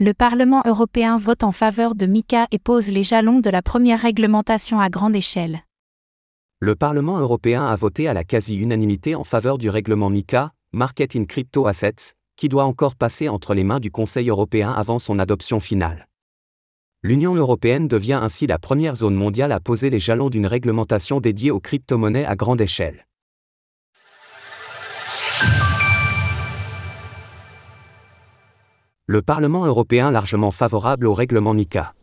Le Parlement européen vote en faveur de MICA et pose les jalons de la première réglementation à grande échelle. Le Parlement européen a voté à la quasi-unanimité en faveur du règlement MICA, Market in Crypto Assets, qui doit encore passer entre les mains du Conseil européen avant son adoption finale. L'Union européenne devient ainsi la première zone mondiale à poser les jalons d'une réglementation dédiée aux crypto-monnaies à grande échelle. Le Parlement européen largement favorable au règlement MICA.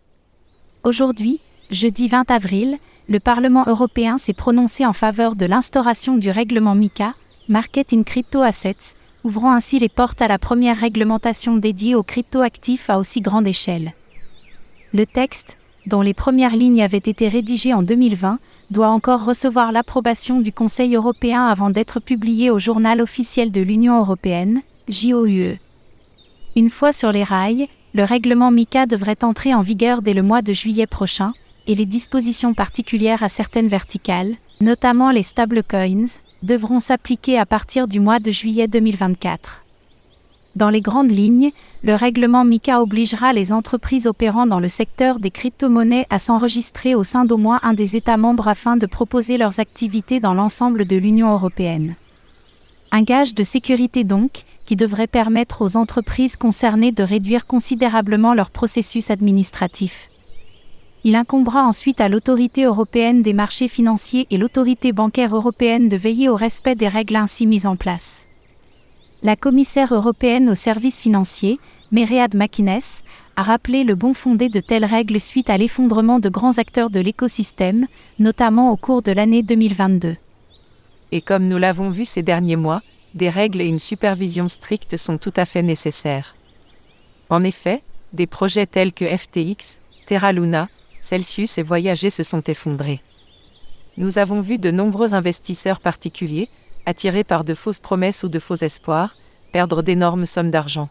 Aujourd'hui, jeudi 20 avril, le Parlement européen s'est prononcé en faveur de l'instauration du règlement MICA, Market in Crypto Assets, ouvrant ainsi les portes à la première réglementation dédiée aux cryptoactifs à aussi grande échelle. Le texte, dont les premières lignes avaient été rédigées en 2020, doit encore recevoir l'approbation du Conseil européen avant d'être publié au journal officiel de l'Union européenne, JOUE. Une fois sur les rails, le règlement MICA devrait entrer en vigueur dès le mois de juillet prochain, et les dispositions particulières à certaines verticales, notamment les stablecoins, devront s'appliquer à partir du mois de juillet 2024. Dans les grandes lignes, le règlement MICA obligera les entreprises opérant dans le secteur des crypto-monnaies à s'enregistrer au sein d'au moins un des États membres afin de proposer leurs activités dans l'ensemble de l'Union européenne. Un gage de sécurité donc, qui devrait permettre aux entreprises concernées de réduire considérablement leur processus administratif. Il incombera ensuite à l'autorité européenne des marchés financiers et l'autorité bancaire européenne de veiller au respect des règles ainsi mises en place. La commissaire européenne aux services financiers, Meréad McInnes, a rappelé le bon fondé de telles règles suite à l'effondrement de grands acteurs de l'écosystème, notamment au cours de l'année 2022. Et comme nous l'avons vu ces derniers mois, des règles et une supervision stricte sont tout à fait nécessaires. En effet, des projets tels que FTX, Terra Luna, Celsius et Voyager se sont effondrés. Nous avons vu de nombreux investisseurs particuliers, attirés par de fausses promesses ou de faux espoirs, perdre d'énormes sommes d'argent.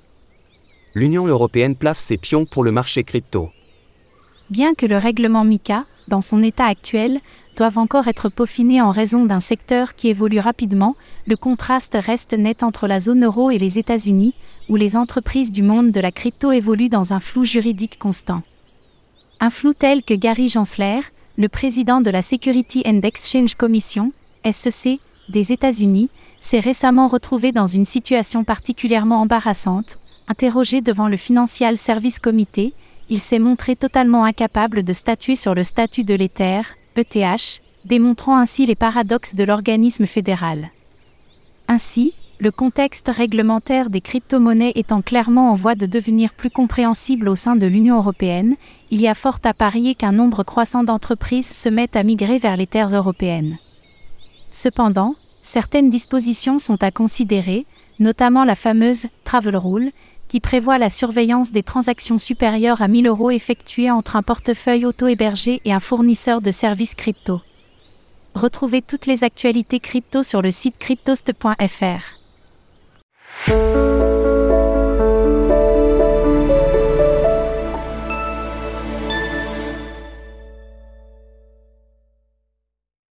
L'Union européenne place ses pions pour le marché crypto. Bien que le règlement MICA, dans son état actuel, doivent encore être peaufinés en raison d'un secteur qui évolue rapidement, le contraste reste net entre la zone euro et les États-Unis, où les entreprises du monde de la crypto évoluent dans un flou juridique constant. Un flou tel que Gary Gensler, le président de la Security and Exchange Commission, SEC, des États-Unis, s'est récemment retrouvé dans une situation particulièrement embarrassante. Interrogé devant le Financial Service Committee, il s'est montré totalement incapable de statuer sur le statut de l'Ether, ETH, démontrant ainsi les paradoxes de l'organisme fédéral. Ainsi, le contexte réglementaire des crypto-monnaies étant clairement en voie de devenir plus compréhensible au sein de l'Union européenne, il y a fort à parier qu'un nombre croissant d'entreprises se mettent à migrer vers les terres européennes. Cependant, certaines dispositions sont à considérer, notamment la fameuse Travel Rule, qui prévoit la surveillance des transactions supérieures à 1000 euros effectuées entre un portefeuille auto-hébergé et un fournisseur de services crypto. Retrouvez toutes les actualités crypto sur le site cryptost.fr.